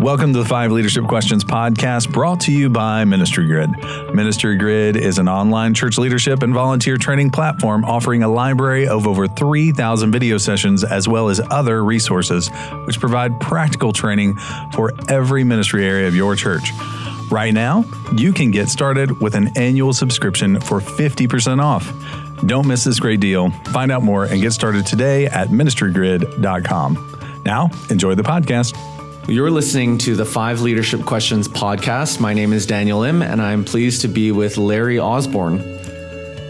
Welcome to the Five Leadership Questions podcast brought to you by Ministry Grid. Ministry Grid is an online church leadership and volunteer training platform offering a library of over 3,000 video sessions as well as other resources, which provide practical training for every ministry area of your church. Right now, you can get started with an annual subscription for 50% off. Don't miss this great deal. Find out more and get started today at ministrygrid.com. Now, enjoy the podcast. You're listening to the Five Leadership Questions podcast. My name is Daniel Im, and I'm pleased to be with Larry Osborne.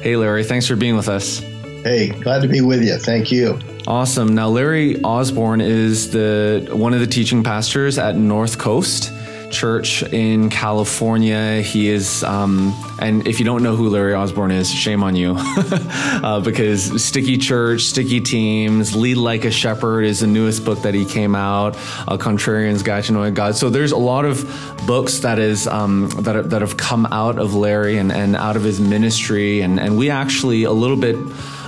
Hey, Larry, thanks for being with us. Hey, glad to be with you. Thank you. Awesome. Now, Larry Osborne is the one of the teaching pastors at North Coast church in California. He is, um, and if you don't know who Larry Osborne is, shame on you, uh, because Sticky Church, Sticky Teams, Lead Like a Shepherd is the newest book that he came out. A Contrarian's Guide to Knowing God. So there's a lot of books that is um, that that have come out of Larry and, and out of his ministry, and and we actually a little bit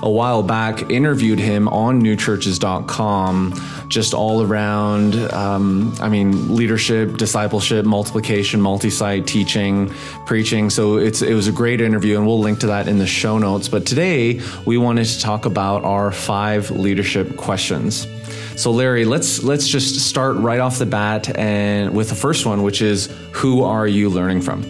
a while back interviewed him on newchurches.com just all around um, i mean leadership discipleship multiplication multi-site teaching preaching so it's it was a great interview and we'll link to that in the show notes but today we wanted to talk about our five leadership questions so Larry, let's let's just start right off the bat and with the first one, which is who are you learning from?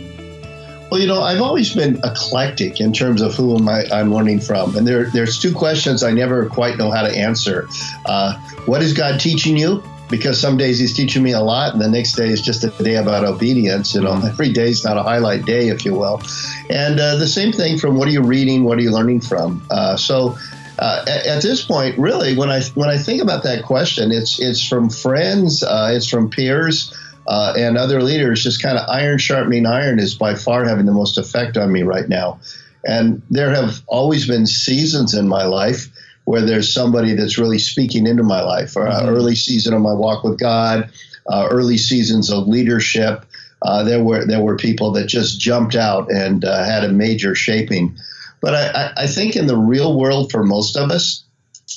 Well, you know, I've always been eclectic in terms of who am I, I'm learning from, and there, there's two questions I never quite know how to answer. Uh, what is God teaching you? Because some days He's teaching me a lot, and the next day is just a day about obedience. You know, every day is not a highlight day, if you will. And uh, the same thing from what are you reading? What are you learning from? Uh, so. Uh, at, at, this point, really, when I when I think about that question, it's it's from friends, uh, it's from peers, uh, and other leaders, just kind of iron sharpening iron is by far having the most effect on me right now. And there have always been seasons in my life where there's somebody that's really speaking into my life, or mm-hmm. early season of my walk with God, uh, early seasons of leadership. Uh, there were there were people that just jumped out and uh, had a major shaping. But I, I think in the real world, for most of us,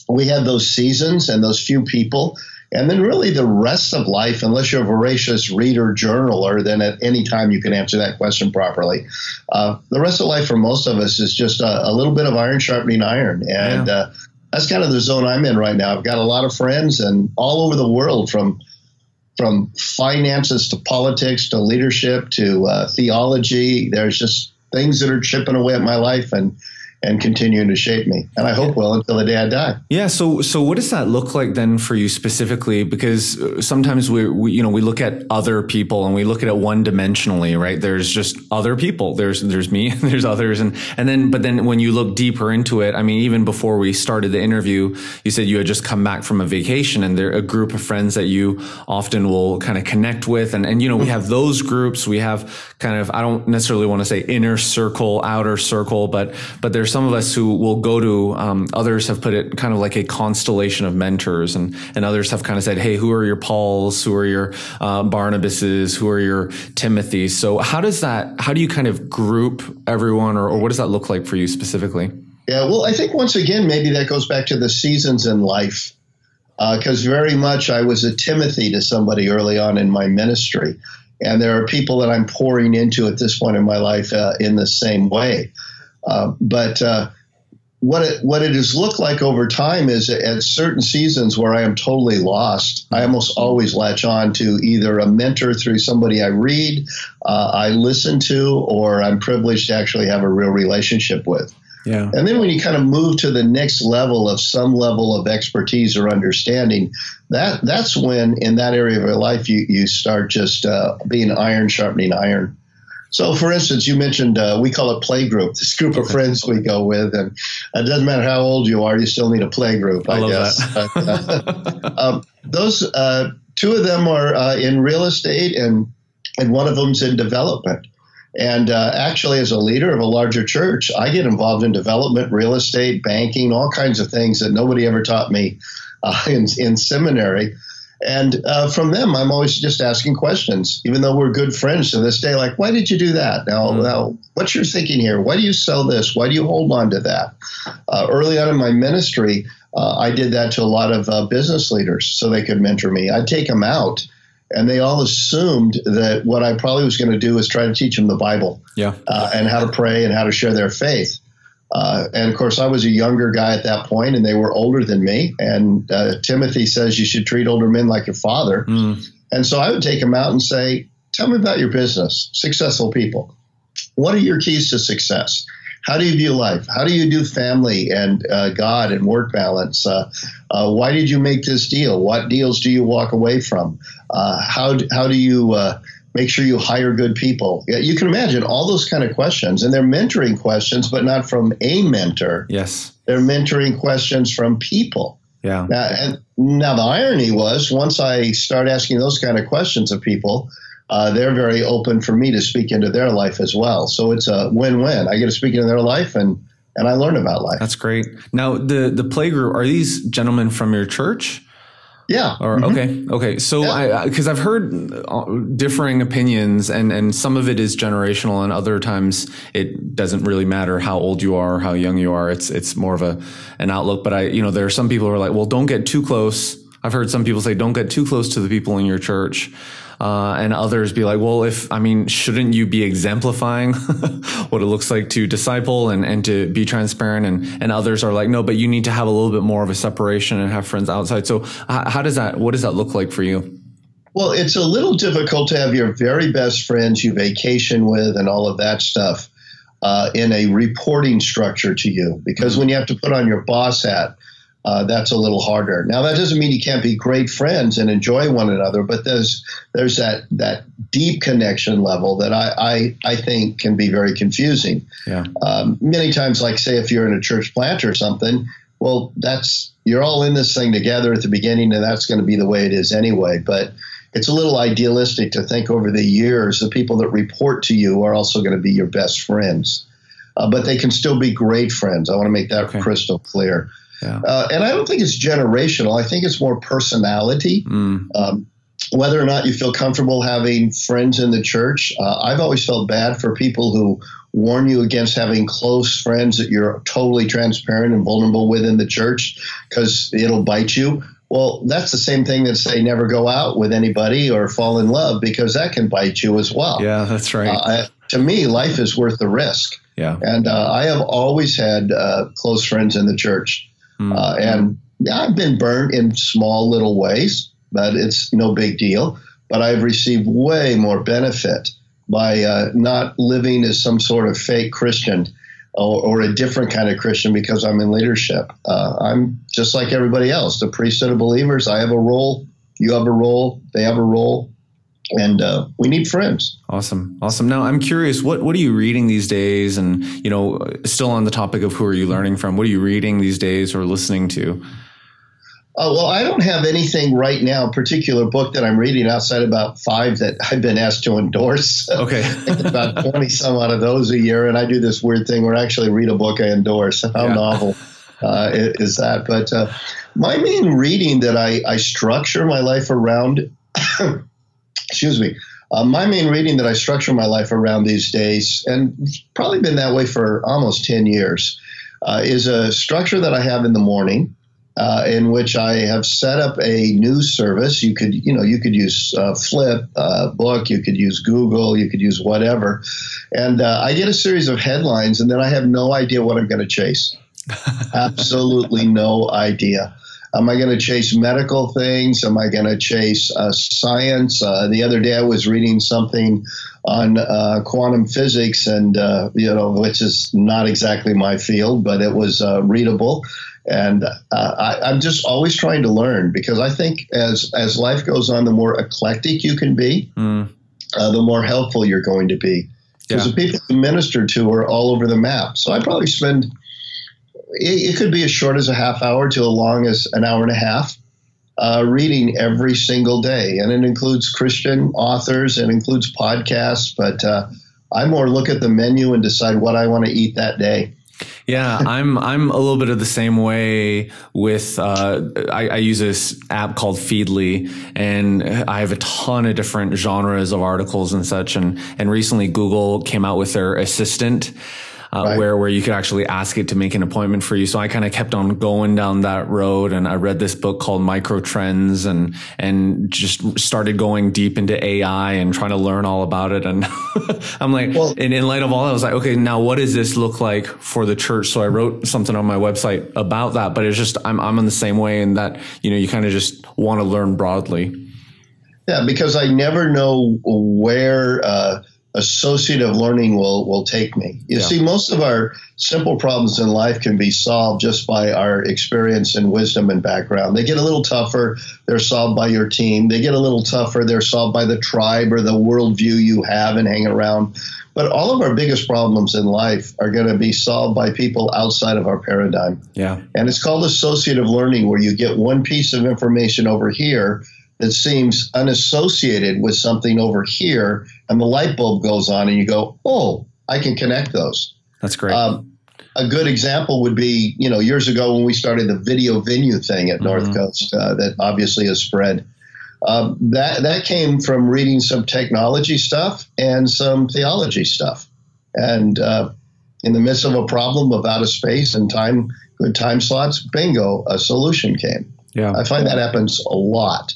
we have those seasons and those few people and then, really, the rest of life, unless you're a voracious reader, journaler, then at any time you can answer that question properly. Uh, the rest of life for most of us is just a, a little bit of iron sharpening iron. And yeah. uh, that's kind of the zone I'm in right now. I've got a lot of friends and all over the world from from finances to politics to leadership to uh, theology. There's just things that are chipping away at my life. And and continuing to shape me. And I hope will until the day I die. Yeah. So, so what does that look like then for you specifically? Because uh, sometimes we, we you know, we look at other people and we look at it one dimensionally, right? There's just other people. There's, there's me, there's others. And, and then, but then when you look deeper into it, I mean, even before we started the interview, you said you had just come back from a vacation and there are a group of friends that you often will kind of connect with. And, and, you know, we have those groups. We have kind of, I don't necessarily want to say inner circle, outer circle, but, but there's some of us who will go to um, others have put it kind of like a constellation of mentors and and others have kind of said hey who are your pauls? Who are your uh, barnabases? Who are your timothys? So how does that how do you kind of group everyone or, or what does that look like for you specifically? Yeah well i think once again maybe that goes back to the seasons in life because uh, very much i was a timothy to somebody early on in my ministry and there are people that i'm pouring into at this point in my life uh, in the same way uh, but uh, what it what it has looked like over time is at certain seasons where I am totally lost, I almost always latch on to either a mentor through somebody I read, uh, I listen to, or I'm privileged to actually have a real relationship with. Yeah. And then when you kind of move to the next level of some level of expertise or understanding, that that's when in that area of your life you you start just uh, being iron sharpening iron. So, for instance, you mentioned uh, we call it play group. This group of friends we go with, and it doesn't matter how old you are, you still need a play group. I, I guess. But, uh, um, those uh, two of them are uh, in real estate, and and one of them's in development. And uh, actually, as a leader of a larger church, I get involved in development, real estate, banking, all kinds of things that nobody ever taught me uh, in, in seminary. And uh, from them, I'm always just asking questions, even though we're good friends to this day. Like, why did you do that? Now, mm-hmm. now what's your thinking here? Why do you sell this? Why do you hold on to that? Uh, early on in my ministry, uh, I did that to a lot of uh, business leaders so they could mentor me. I'd take them out and they all assumed that what I probably was going to do was try to teach them the Bible, yeah, uh, and how to pray and how to share their faith. Uh, and of course, I was a younger guy at that point, and they were older than me. And uh, Timothy says you should treat older men like your father. Mm. And so I would take them out and say, "Tell me about your business, successful people. What are your keys to success? How do you view life? How do you do family and uh, God and work balance? Uh, uh, why did you make this deal? What deals do you walk away from? Uh, how how do you uh, make sure you hire good people? You can imagine all those kind of questions, and they're mentoring questions, but not from a mentor. Yes, they're mentoring questions from people. Yeah. Now, and now the irony was once I start asking those kind of questions of people, uh, they're very open for me to speak into their life as well. So it's a win-win. I get to speak into their life and and I learn about life. That's great. Now the the playgroup are these gentlemen from your church? Yeah. Or mm-hmm. okay, okay. So yeah. I because I've heard uh, differing opinions, and and some of it is generational, and other times it doesn't really matter how old you are, how young you are. It's it's more of a an outlook. But I, you know, there are some people who are like, well, don't get too close. I've heard some people say, don't get too close to the people in your church uh, and others be like, well, if I mean, shouldn't you be exemplifying what it looks like to disciple and, and to be transparent? And and others are like, no, but you need to have a little bit more of a separation and have friends outside. So how does that? What does that look like for you? Well, it's a little difficult to have your very best friends you vacation with and all of that stuff uh, in a reporting structure to you because when you have to put on your boss hat uh, that's a little harder. Now that doesn't mean you can't be great friends and enjoy one another, but there's there's that that deep connection level that I I, I think can be very confusing. Yeah. Um, many times, like say if you're in a church plant or something, well, that's you're all in this thing together at the beginning, and that's going to be the way it is anyway. But it's a little idealistic to think over the years the people that report to you are also going to be your best friends. Uh, but they can still be great friends. I want to make that okay. crystal clear. Yeah. Uh, and I don't think it's generational. I think it's more personality. Mm. Um, whether or not you feel comfortable having friends in the church, uh, I've always felt bad for people who warn you against having close friends that you're totally transparent and vulnerable with in the church because it'll bite you. Well, that's the same thing that say never go out with anybody or fall in love because that can bite you as well. Yeah, that's right. Uh, to me, life is worth the risk. Yeah. And uh, I have always had uh, close friends in the church. Mm-hmm. Uh, and I've been burnt in small little ways, but it's no big deal. But I've received way more benefit by uh, not living as some sort of fake Christian or, or, a different kind of Christian because I'm in leadership. Uh, I'm just like everybody else, the priesthood of believers. I have a role, you have a role, they have a role and uh, we need friends. Awesome, awesome. Now I'm curious, what what are you reading these days? And you know, still on the topic of who are you learning from? What are you reading these days or listening to? Uh, well, I don't have anything right now, particular book that I'm reading outside about five that I've been asked to endorse. Okay. about 20 some out of those a year. And I do this weird thing where I actually read a book I endorse. How yeah. novel uh, is that? But uh, my main reading that I, I structure my life around excuse me. Uh, my main reading that I structure my life around these days, and probably been that way for almost 10 years, uh, is a structure that I have in the morning. Uh, in which I have set up a news service. You could, you know, you could use uh, Flip uh, book, you could use Google, you could use whatever, and uh, I get a series of headlines, and then I have no idea what I'm going to chase. Absolutely no idea. Am I going to chase medical things? Am I going to chase uh, science? Uh, the other day I was reading something on uh, quantum physics, and uh, you know, which is not exactly my field, but it was uh, readable. And uh, I, am just always trying to learn because I think as as life goes on, the more eclectic you can be, mm. the more helpful you're going to be. Because yeah. the people you minister to are all over the map. So I probably spend it, it, could be as short as a half hour to as long as an hour and a half. Uh, reading every single day, and it includes Christian authors, it includes podcasts, but uh, I more look at the menu and decide what I want to eat that day. Yeah, I'm I'm a little bit of the same way with uh, I, I, use this app called Feedly, and I have a ton of different genres of articles and such. And and recently Google came out with their assistant uh, right. where where you could actually ask it to make an appointment for you. So I kind of kept on going down that road, and I read this book called Micro Trends, and and just started going deep into AI and trying to learn all about it. And I'm like, well, and in light of all that, I was like, okay, now what does this look like for the church? So I wrote something on my website about that, but it's just I'm I'm in the same way in that you know you kind of just want to learn broadly. Yeah, because I never know where uh, associative learning will will take me. You yeah. see, most of our simple problems in life can be solved just by our experience and wisdom and background. They get a little tougher, they're solved by your team. They get a little tougher, they're solved by the tribe or the worldview you have and hang around. But all of our biggest problems in life are going to be solved by people outside of our paradigm. Yeah. And it's called associative learning, where you get one piece of information over here that seems unassociated with something over here, and the light bulb goes on, and you go, "Oh, I can connect those." That's great. Um, a good example would be, you know, years ago when we started the video venue thing at mm-hmm. North Coast, uh, that obviously has spread. Um, that that came from reading some technology stuff and some theology stuff, and uh, in the midst of a problem of out of space and time, good time slots, bingo, a solution came. Yeah, I find that happens a lot.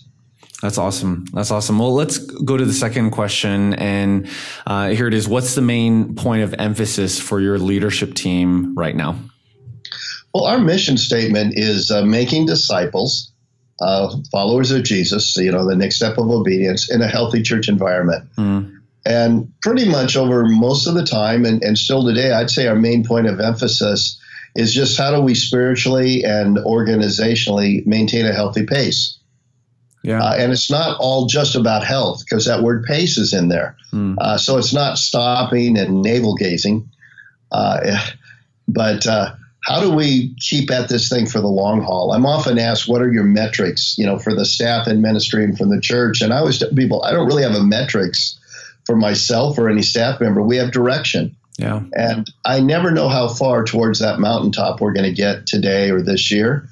That's awesome. That's awesome. Well, let's go to the second question. And uh, here it is. What's the main point of emphasis for your leadership team right now? Well, our mission statement is uh, making disciples, uh, followers of Jesus, you know, the next step of obedience in a healthy church environment. Mm. And pretty much over most of the time, and, and still today, I'd say our main point of emphasis is just how do we spiritually and organizationally maintain a healthy pace? Yeah. Uh, and it's not all just about health because that word pace is in there. Mm. Uh, so it's not stopping and navel gazing. Uh, but uh, how do we keep at this thing for the long haul? I'm often asked, what are your metrics, you know, for the staff and ministry and from the church? And I always tell people, I don't really have a metrics for myself or any staff member. We have direction. Yeah. And I never know how far towards that mountaintop we're going to get today or this year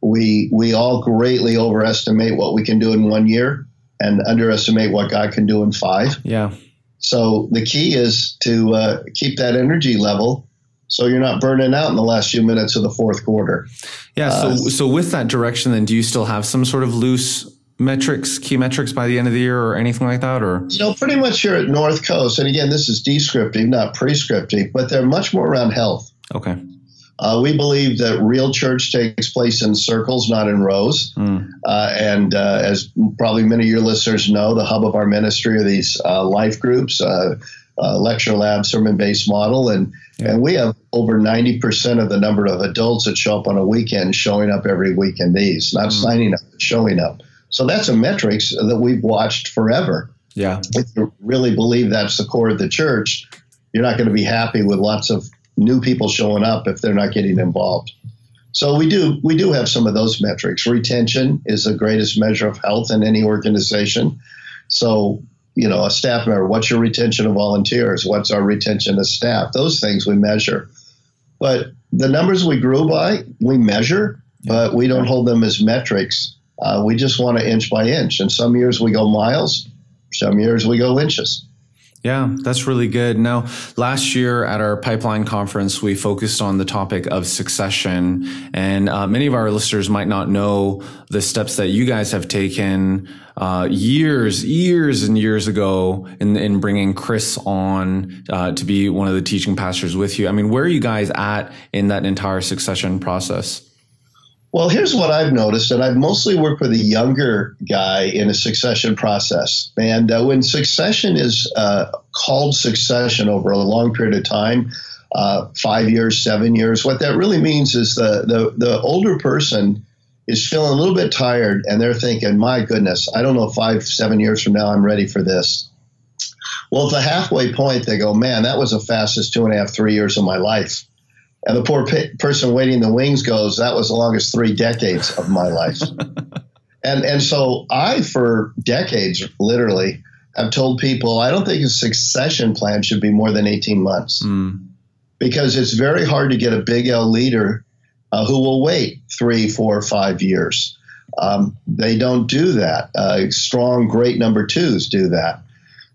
we we all greatly overestimate what we can do in one year and underestimate what God can do in five. Yeah. So the key is to uh, keep that energy level so you're not burning out in the last few minutes of the fourth quarter. Yeah. So uh, so with that direction, then do you still have some sort of loose metrics, key metrics by the end of the year, or anything like that, or you know, pretty much here at North Coast. And again, this is descriptive, not prescriptive, but they're much more around health. Okay. Uh, we believe that real church takes place in circles, not in rows. Mm. Uh, and uh, as probably many of your listeners know, the hub of our ministry are these uh, life groups, uh, uh, lecture lab, sermon based model. And, yeah. and we have over 90% of the number of adults that show up on a weekend showing up every week in these, not mm. signing up, but showing up. So that's a metrics that we've watched forever. Yeah. If you really believe that's the core of the church, you're not going to be happy with lots of new people showing up if they're not getting involved. So we do we do have some of those metrics. Retention is the greatest measure of health in any organization. So you know, a staff member, what's your retention of volunteers? What's our retention of staff? Those things we measure. But the numbers we grew by, we measure, but we don't hold them as metrics. Uh, we just want to inch by inch. And some years we go miles, some years we go inches. Yeah, that's really good. Now, last year at our pipeline conference, we focused on the topic of succession. And uh, many of our listeners might not know the steps that you guys have taken uh, years, years and years ago in, in bringing Chris on uh, to be one of the teaching pastors with you. I mean, where are you guys at in that entire succession process? Well, here's what I've noticed, and I've mostly worked with a younger guy in a succession process. And uh, when succession is uh, called succession over a long period of time, uh, five years, seven years, what that really means is the, the, the older person is feeling a little bit tired and they're thinking, my goodness, I don't know, five, seven years from now, I'm ready for this. Well, at the halfway point, they go, man, that was the fastest two and a half, three years of my life. And the poor pe- person waiting the wings goes, that was the longest three decades of my life. and, and so I, for decades, literally, have told people I don't think a succession plan should be more than 18 months. Mm. Because it's very hard to get a big L leader uh, who will wait three, four, five years. Um, they don't do that. Uh, strong, great number twos do that.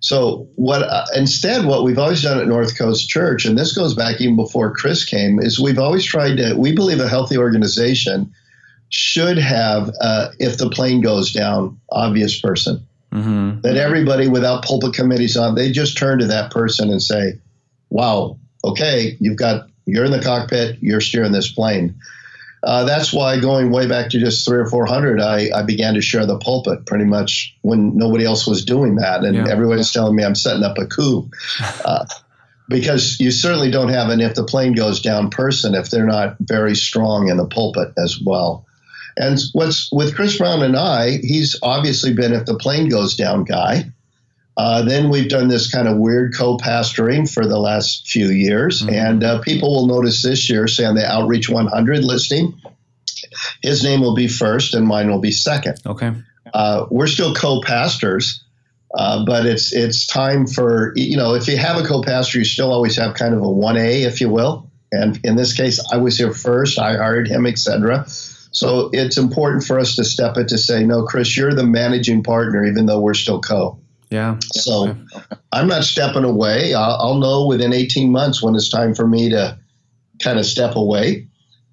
So what uh, instead what we've always done at North Coast Church, and this goes back even before Chris came, is we've always tried to. We believe a healthy organization should have, uh, if the plane goes down, obvious person. Mm-hmm. That everybody without pulpit committees on, they just turn to that person and say, "Wow, okay, you've got you're in the cockpit, you're steering this plane." Uh, that's why going way back to just three or four hundred, I, I began to share the pulpit pretty much when nobody else was doing that, and yeah. everybody's telling me I'm setting up a coup. Uh, because you certainly don't have an if the plane goes down person if they're not very strong in the pulpit as well. And what's with Chris Brown and I, he's obviously been if the plane goes down guy. Uh, then we've done this kind of weird co-pastoring for the last few years, mm-hmm. and uh, people will notice this year, say on the Outreach 100 listing, his name will be first and mine will be second. Okay. Uh, we're still co-pastors, uh, but it's it's time for you know if you have a co-pastor, you still always have kind of a one A, if you will. And in this case, I was here first. I hired him, etc. So it's important for us to step it to say, no, Chris, you're the managing partner, even though we're still co. Yeah. So. I'm not stepping away. I'll, I'll, know within 18 months when it's time for me to kind of step away.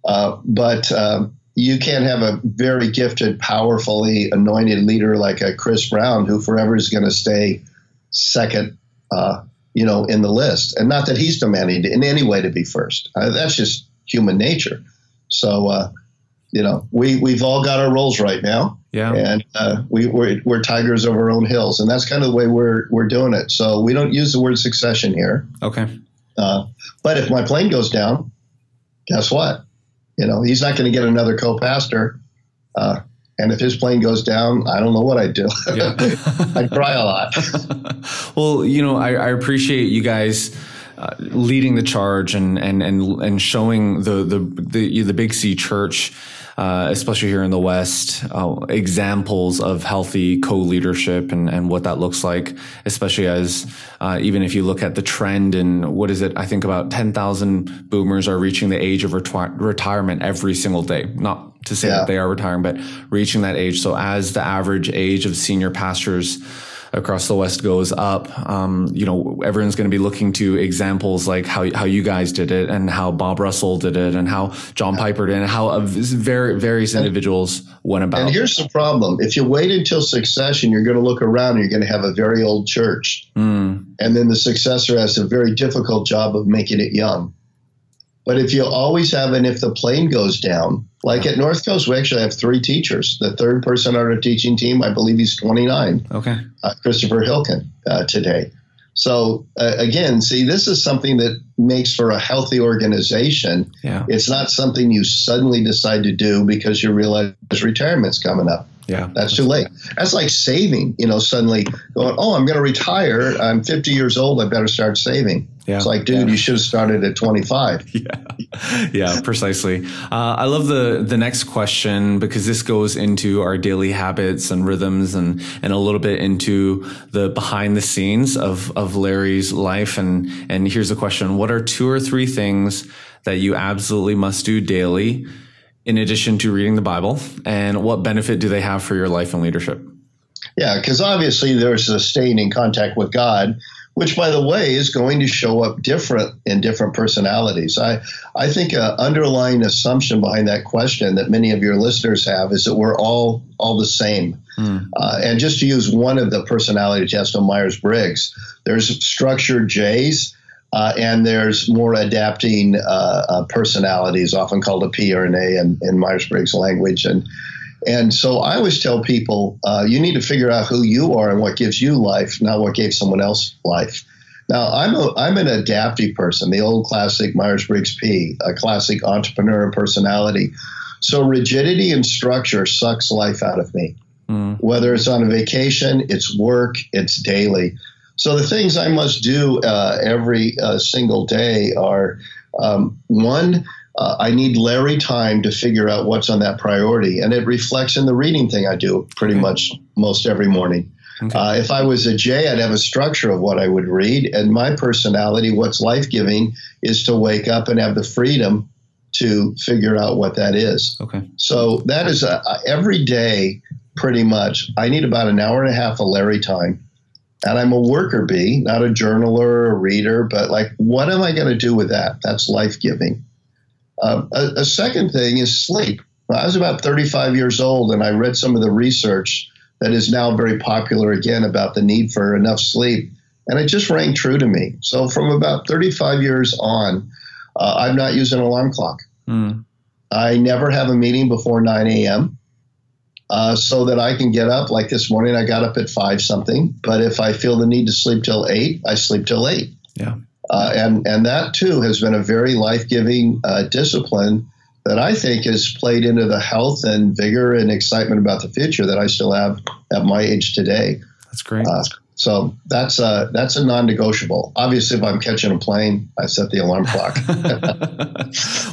Uh, but um, you can't have a very gifted, powerfully anointed leader like a Chris Brown who forever is going to stay second, uh, you know, in the list. And not that he's demanding in any way to be first. Uh, that's just human nature. So, uh, you know, we we've all got our roles right now. Yeah. And uh, we we're, we're tigers of our own hills, and that's kind of the way we're we're doing it. So we don't use the word succession here. Okay. Uh, but if my plane goes down, guess what? You know, he's not going to get another co-pastor. Uh, and if his plane goes down, I don't know what I'd do. Yeah. I'd cry a lot. well, you know, I, I appreciate you guys uh, leading the charge and and and and showing the the the, the Big C Church. Uh, especially here in the West, uh, examples of healthy co-leadership and, and what that looks like, especially as uh, even if you look at the trend and what is it? I think about 10,000 boomers are reaching the age of reti- retirement every single day. Not to say yeah. that they are retiring, but reaching that age. So as the average age of senior pastors across the West goes up, um, you know, everyone's going to be looking to examples like how, how you guys did it and how Bob Russell did it and how John Piper did it and how very, various individuals went about And here's the problem. If you wait until succession, you're going to look around and you're going to have a very old church. Mm. And then the successor has a very difficult job of making it young. But if you always have an if the plane goes down, like at North Coast, we actually have three teachers. The third person on our teaching team, I believe he's 29. Okay. Uh, Christopher Hilkin uh, today. So uh, again, see, this is something that makes for a healthy organization. Yeah. It's not something you suddenly decide to do because you realize retirement's coming up. Yeah. That's too late. That's like saving, you know, suddenly going, oh, I'm going to retire. I'm 50 years old. I better start saving. Yeah. It's like, dude, yeah. you should have started at 25. Yeah. Yeah, precisely. Uh, I love the, the next question because this goes into our daily habits and rhythms and, and a little bit into the behind the scenes of, of Larry's life. And, and here's the question. What are two or three things that you absolutely must do daily in addition to reading the Bible? And what benefit do they have for your life and leadership? Yeah, because obviously there's a staying in contact with God, which, by the way, is going to show up different in different personalities. I, I think an underlying assumption behind that question that many of your listeners have is that we're all all the same. Mm. Uh, and just to use one of the personality tests on Myers Briggs, there's structured J's uh, and there's more adapting uh, uh, personalities, often called a P or an A in, in Myers Briggs language. And, and so I always tell people uh, you need to figure out who you are and what gives you life, not what gave someone else life. Now, I'm, a, I'm an adaptive person, the old classic Myers Briggs P, a classic entrepreneur personality. So rigidity and structure sucks life out of me. Mm. Whether it's on a vacation, it's work, it's daily. So the things I must do uh, every uh, single day are um, one, uh, I need Larry time to figure out what's on that priority, and it reflects in the reading thing I do pretty okay. much most every morning. Okay. Uh, if I was a J, I'd have a structure of what I would read, and my personality, what's life giving, is to wake up and have the freedom to figure out what that is. Okay. So that is a, every day, pretty much. I need about an hour and a half of Larry time and I'm a worker bee, not a journaler or a reader, but like, what am I going to do with that? That's life giving. Uh, a, a, second thing is sleep. I was about 35 years old and I read some of the research that is now very popular again about the need for enough sleep. And it just rang true to me. So from about 35 years on, uh, I've not used an alarm clock. Mm. I never have a meeting before 9 a.m. Uh, so that I can get up. Like this morning, I got up at five something. But if I feel the need to sleep till eight, I sleep till eight. Yeah. Uh, and and that too has been a very life giving uh, discipline that I think has played into the health and vigor and excitement about the future that I still have at my age today. That's great. Uh, so that's a that's a non-negotiable. Obviously, if I'm catching a plane, I set the alarm clock.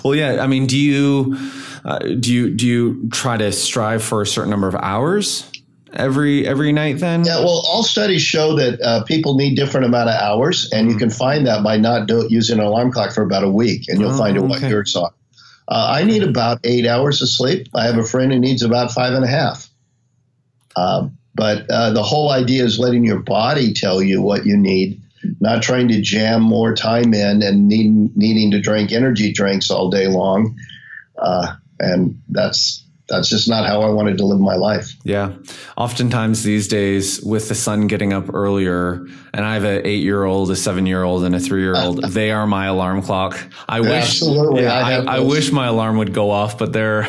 well, yeah. I mean, do you uh, do you do you try to strive for a certain number of hours every every night? Then yeah. Well, all studies show that uh, people need different amount of hours, and mm-hmm. you can find that by not do, using an alarm clock for about a week, and you'll oh, find out okay. what yours are. Uh, I need about eight hours of sleep. I have a friend who needs about five and a half. Um, but uh, the whole idea is letting your body tell you what you need, not trying to jam more time in and need, needing to drink energy drinks all day long. Uh, and that's that's just not how I wanted to live my life. Yeah. Oftentimes these days, with the sun getting up earlier, and I have an eight year old, a seven year old, and a three year old, they are my alarm clock. I wish. Yeah, I, I, I wish my alarm would go off, but they're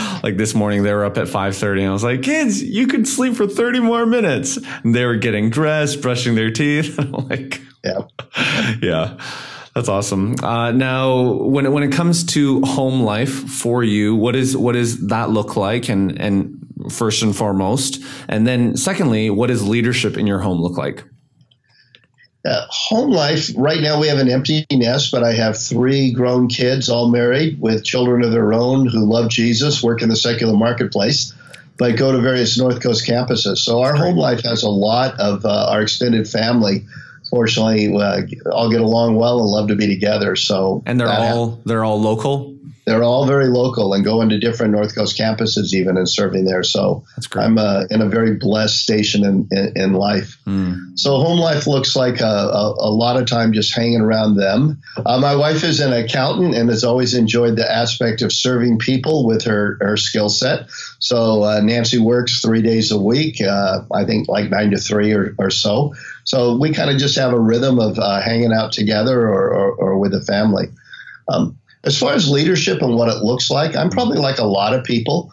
like this morning they were up at 5.30 and i was like kids you could sleep for 30 more minutes and they were getting dressed brushing their teeth i'm like yeah yeah that's awesome. Uh, now when it, when it comes to home life for you what is what does that look like? And and first and foremost and then secondly what does leadership in your home look like? Uh, home life right now we have an empty nest but i have three grown kids all married with children of their own who love jesus work in the secular marketplace but go to various north coast campuses. So our home life has a lot of uh, our extended family fortunately uh, all get along well and love to be together so and they're all they're all local they're all very local and going to different North Coast campuses even and serving there. So I'm uh, in a very blessed station in, in, in life. Mm. So home life looks like a, a, a, lot of time just hanging around them. Uh, my wife is an accountant and has always enjoyed the aspect of serving people with her, her skill set. So uh, Nancy works three days a week, uh, I think like nine to three or, or so. So we kind of just have a rhythm of uh, hanging out together or, or, or with the family. Um, as far as leadership and what it looks like, I'm probably like a lot of people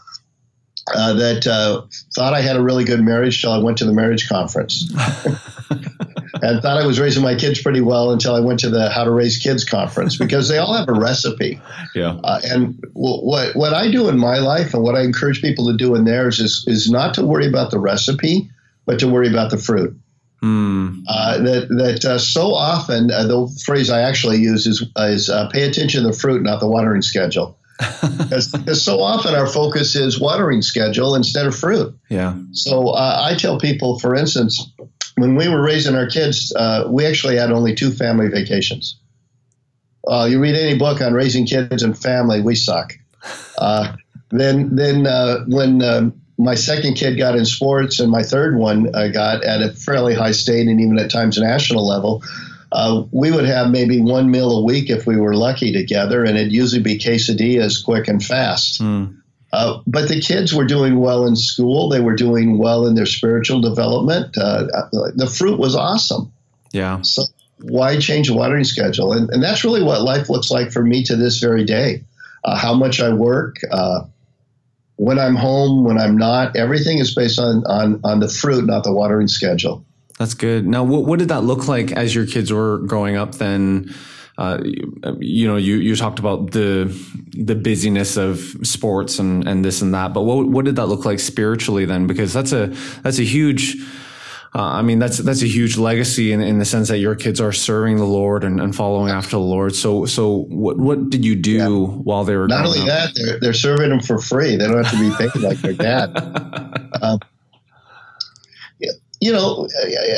uh, that uh, thought I had a really good marriage till I went to the marriage conference. and thought I was raising my kids pretty well until I went to the How to Raise Kids conference because they all have a recipe. Yeah. Uh, and what what I do in my life and what I encourage people to do in theirs is is not to worry about the recipe, but to worry about the fruit. Mm. Uh, that that uh, so often uh, the phrase I actually use is is uh, pay attention to the fruit, not the watering schedule. Because so often our focus is watering schedule instead of fruit. Yeah. So uh, I tell people, for instance, when we were raising our kids, uh, we actually had only two family vacations. you read any book on raising kids and family, we suck. then then when um, my second kid got in sports, and my third one uh, got at a fairly high state and even at times national level. Uh, we would have maybe one meal a week if we were lucky together, and it'd usually be quesadillas, quick and fast. Mm. Uh, but the kids were doing well in school. They were doing well in their spiritual development. Uh, the fruit was awesome. Yeah. So why change the watering schedule? And, and that's really what life looks like for me to this very day. Uh, how much I work, uh, when I'm home, when I'm not. Everything is based on on on the fruit, not the watering schedule. That's good. Now, what, what did that look like as your kids were growing up? Then, uh, you know, you you talked about the the busyness of sports and and this and that, but what what did that look like spiritually then? Because that's a that's a huge uh, I mean, that's that's a huge legacy in, in the sense that your kids are serving the Lord and, and following after the Lord. So, so what what did you do yeah. while they were not only up? that they're they're serving them for free. They don't have to be paid like their dad. Um, you know,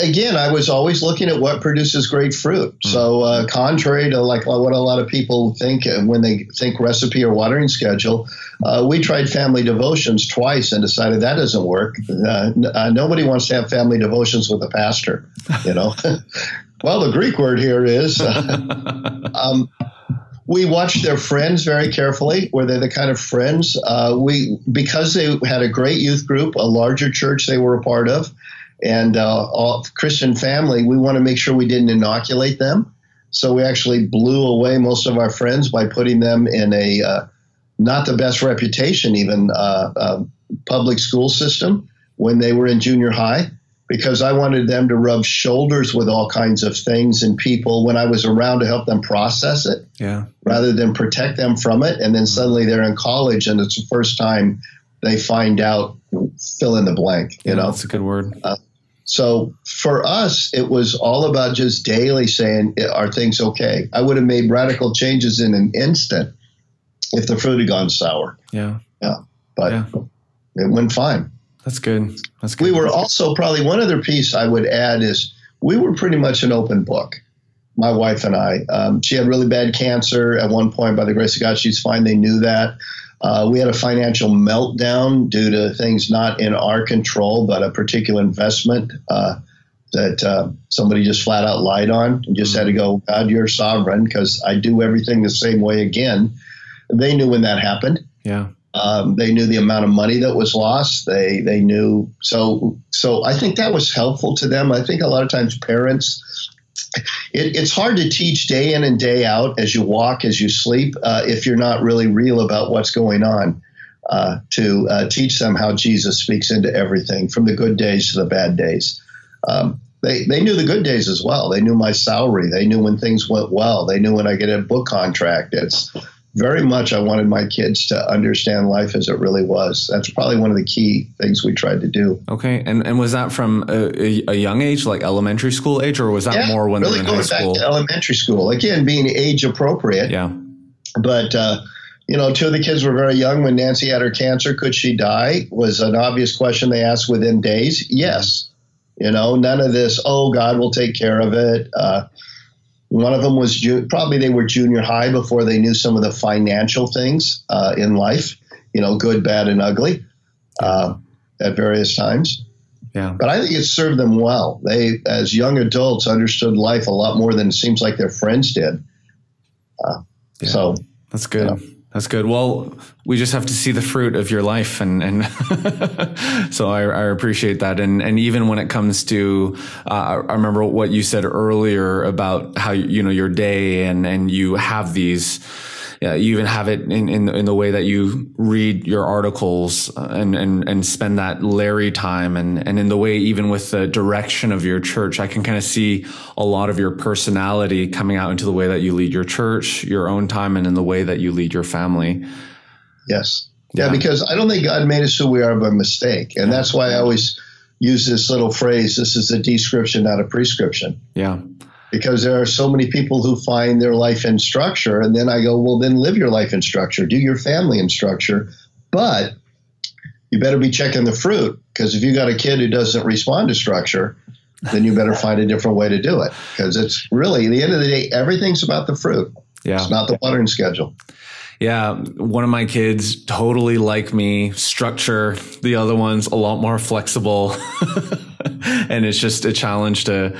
again, I was always looking at what produces great fruit. Mm. So, uh, contrary to like what a lot of people think when they think recipe or watering schedule, uh, we tried family devotions twice and decided that doesn't work. Uh, uh nobody wants to have family devotions with a pastor, you know. well, the Greek word here is. um, we watched their friends very carefully. Were they the kind of friends uh, we because they had a great youth group, a larger church they were a part of and uh, all Christian family, we want to make sure we didn't inoculate them. So we actually blew away most of our friends by putting them in a uh, not the best reputation, even uh, uh, public school system when they were in junior high, because I wanted them to rub shoulders with all kinds of things and people when I was around to help them process it, yeah, rather than protect them from it. And then suddenly they're in college and it's the first time they find out fill in the blank. You yeah, know, that's a good word. Uh, so for us, it was all about just daily saying, are things okay? I would have made radical changes in an instant if the fruit had gone sour. Yeah. Yeah. But yeah. it went fine. That's good. That's good. We were also probably one other piece I would add is we were pretty much an open book. My wife and I. Um, she had really bad cancer at one point. By the grace of God, she's fine. They knew that. Uh, we had a financial meltdown due to things not in our control, but a particular investment uh, that uh, somebody just flat out lied on and just had to go, God, you're sovereign because I do everything the same way again. They knew when that happened. Yeah. Um, they knew the amount of money that was lost. They they knew so so. I think that was helpful to them. I think a lot of times parents it, it's hard to teach day in and day out as you walk, as you sleep, uh, if you're not really real about what's going on. Uh, to uh, teach them how Jesus speaks into everything, from the good days to the bad days. Um, they, they knew the good days as well. They knew my salary. They knew when things went well. They knew when I get a book contract. It's very much I wanted my kids to understand life as it really was. That's probably one of the key things we tried to do. Okay, and and was that from a, a young age, like elementary school age, or was that yeah, more when really they were in high school? elementary school, again, being age appropriate. Yeah, but. Uh, you know, two of the kids were very young when Nancy had her cancer. Could she die? Was an obvious question they asked within days. Yes. You know, none of this, oh, God will take care of it. Uh, one of them was ju- probably they were junior high before they knew some of the financial things uh, in life, you know, good, bad, and ugly uh, at various times. Yeah. But I think it served them well. They, as young adults, understood life a lot more than it seems like their friends did. Uh, yeah. So that's good. You know, that's good. Well, we just have to see the fruit of your life, and and so I, I, appreciate that. And and even when it comes to, uh, I remember what you said earlier about how you know your day, and and you have these yeah, you even have it in, in, in the way that you read your articles uh, and, and, and spend that Larry time and, and in the way, even with the direction of your church, I can kind of see a lot of your personality coming out into the way that you lead your church, your own time, and in the way that you lead your family. Yes. Yeah, yeah because I don't think God made us who we are by mistake. And that's why I always use this little phrase this is a description, not a prescription. Yeah because there are so many people who find their life in structure. And then I go, well, then live your life in structure, do your family in structure. But you better be checking the fruit because if you got a kid who doesn't respond to structure, then you better find a different way to do it because it's really, at the end of the day, everything's about the fruit. Yeah. It's not the watering schedule. Yeah, one of my kids totally like me, structure. The other one's a lot more flexible. and it's just a challenge to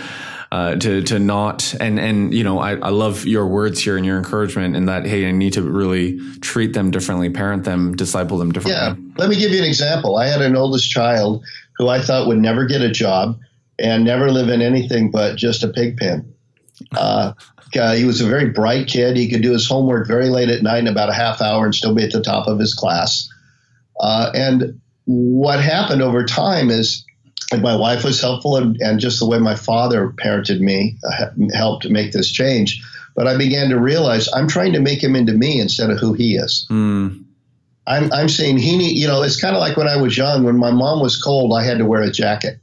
uh, to to not and and you know I, I love your words here and your encouragement in that hey I need to really treat them differently, parent them, disciple them differently. Yeah, let me give you an example. I had an oldest child who I thought would never get a job and never live in anything but just a pig pen. Uh, he was a very bright kid. He could do his homework very late at night in about a half hour and still be at the top of his class. Uh, and what happened over time is and my wife was helpful, and, and just the way my father parented me uh, helped make this change. But I began to realize I'm trying to make him into me instead of who he is. Mm. I'm, I'm saying he need, you know, it's kind of like when I was young, when my mom was cold, I had to wear a jacket.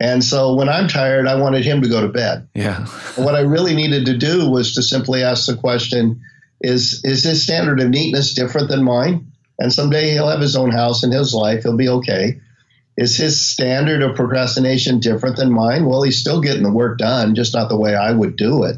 And so when I'm tired, I wanted him to go to bed. Yeah. what I really needed to do was to simply ask the question, is, is his standard of neatness different than mine? And someday he'll have his own house and his life. He'll be okay. Is his standard of procrastination different than mine? Well, he's still getting the work done, just not the way I would do it.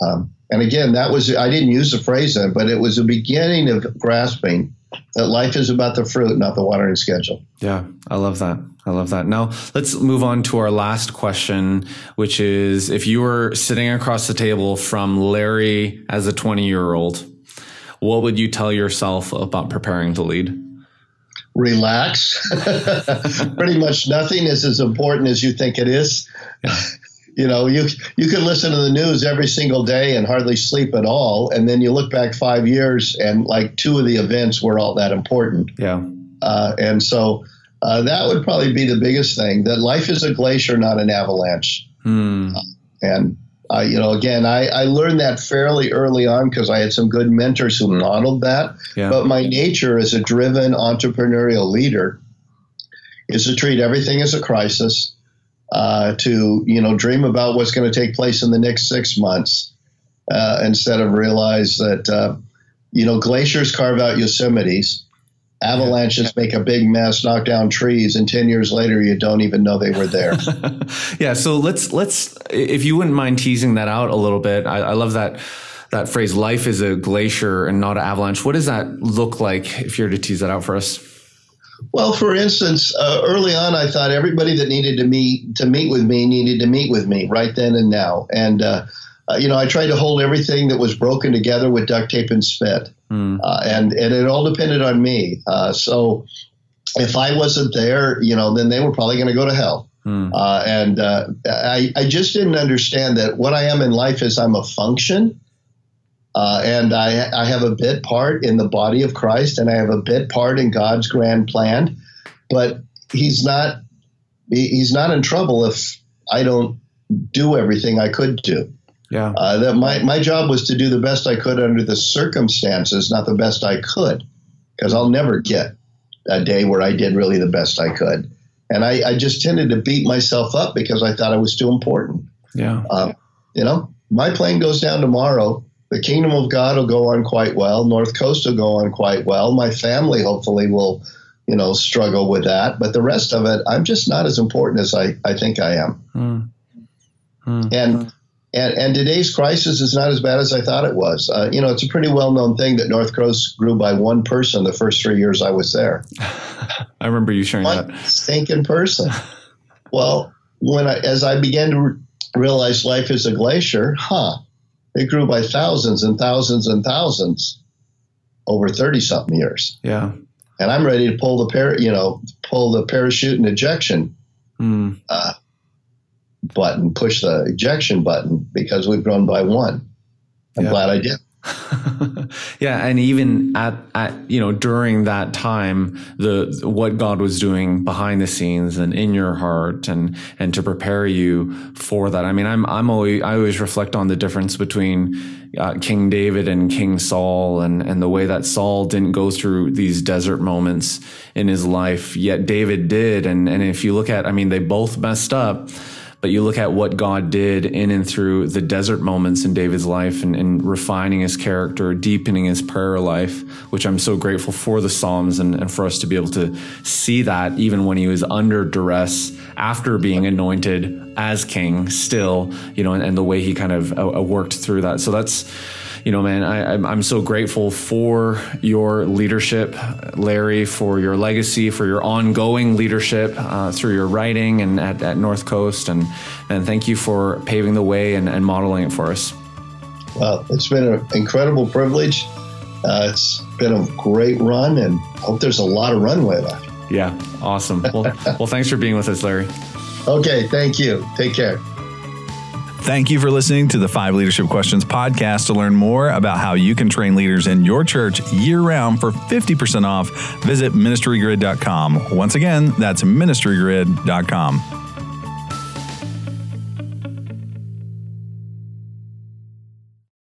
Um, and again, that was, I didn't use the phrase then, but it was the beginning of grasping that life is about the fruit, not the watering schedule. Yeah, I love that. I love that. Now, let's move on to our last question, which is if you were sitting across the table from Larry as a 20 year old, what would you tell yourself about preparing to lead? Relax. Pretty much nothing is as important as you think it is. You know, you you can listen to the news every single day and hardly sleep at all, and then you look back five years and like two of the events were all that important. Yeah. Uh, and so uh, that would probably be the biggest thing. That life is a glacier, not an avalanche. Hmm. Uh, and uh, you know, again, I, I learned that fairly early on because I had some good mentors who modeled that. Yeah. But my nature as a driven entrepreneurial leader is to treat everything as a crisis, uh, to you know dream about what's going to take place in the next six months, uh, instead of realize that uh, you know glaciers carve out Yosemites avalanches make a big mess, knock down trees, and ten years later you don't even know they were there. yeah. So let's let's if you wouldn't mind teasing that out a little bit. I, I love that that phrase. Life is a glacier and not an avalanche. What does that look like if you're to tease that out for us? Well, for instance, uh, early on, I thought everybody that needed to meet to meet with me needed to meet with me right then and now, and uh, uh, you know, I tried to hold everything that was broken together with duct tape and spit, mm. uh, and and it all depended on me. Uh, so if I wasn't there, you know, then they were probably going to go to hell. Mm. and uh, I, I just didn't understand that what I am in life is I'm a function, uh, and I I have a bit part in the body of Christ, and I have a bit part in God's grand plan, but He's not He's not in trouble if I don't do everything I could do. Yeah. Uh, that my, my job was to do the best I could under the circumstances, not the best I could, because I'll never get a day where I did really the best I could. And I, I just tended to beat myself up because I thought I was too important. Yeah. Uh, you know, my plane goes down tomorrow. The kingdom of God will go on quite well. North Coast will go on quite well. My family hopefully will, you know, struggle with that. But the rest of it, I'm just not as important as I, I think I am. Mm. Mm. And and, and today's crisis is not as bad as I thought it was. Uh, you know, it's a pretty well known thing that North Coast grew by one person the first three years I was there. I remember you sharing one that. Stinking person. well, when I, as I began to re- realize life is a glacier, huh? It grew by thousands and thousands and thousands over thirty something years. Yeah. And I'm ready to pull the par- you know, pull the parachute and ejection. Mm. Uh, button, push the ejection button because we've grown by one. I'm yeah. glad I did. yeah, and even at, at you know during that time, the what God was doing behind the scenes and in your heart, and and to prepare you for that. I mean, I'm I'm always I always reflect on the difference between uh, King David and King Saul, and and the way that Saul didn't go through these desert moments in his life, yet David did. And and if you look at, I mean, they both messed up but you look at what God did in and through the desert moments in David's life and, and refining his character, deepening his prayer life, which I'm so grateful for the Psalms and, and for us to be able to see that even when he was under duress after being anointed as king still, you know, and, and the way he kind of uh, uh worked through that. So that's, you know, man, I, I'm so grateful for your leadership, Larry, for your legacy, for your ongoing leadership uh, through your writing and at, at, North Coast. And, and thank you for paving the way and, and modeling it for us. Well, it's been an incredible privilege. Uh, it's been a great run, and hope there's a lot of runway left. Yeah, awesome. Well, well, thanks for being with us, Larry. Okay, thank you. Take care. Thank you for listening to the Five Leadership Questions podcast. To learn more about how you can train leaders in your church year round for 50% off, visit ministrygrid.com. Once again, that's ministrygrid.com.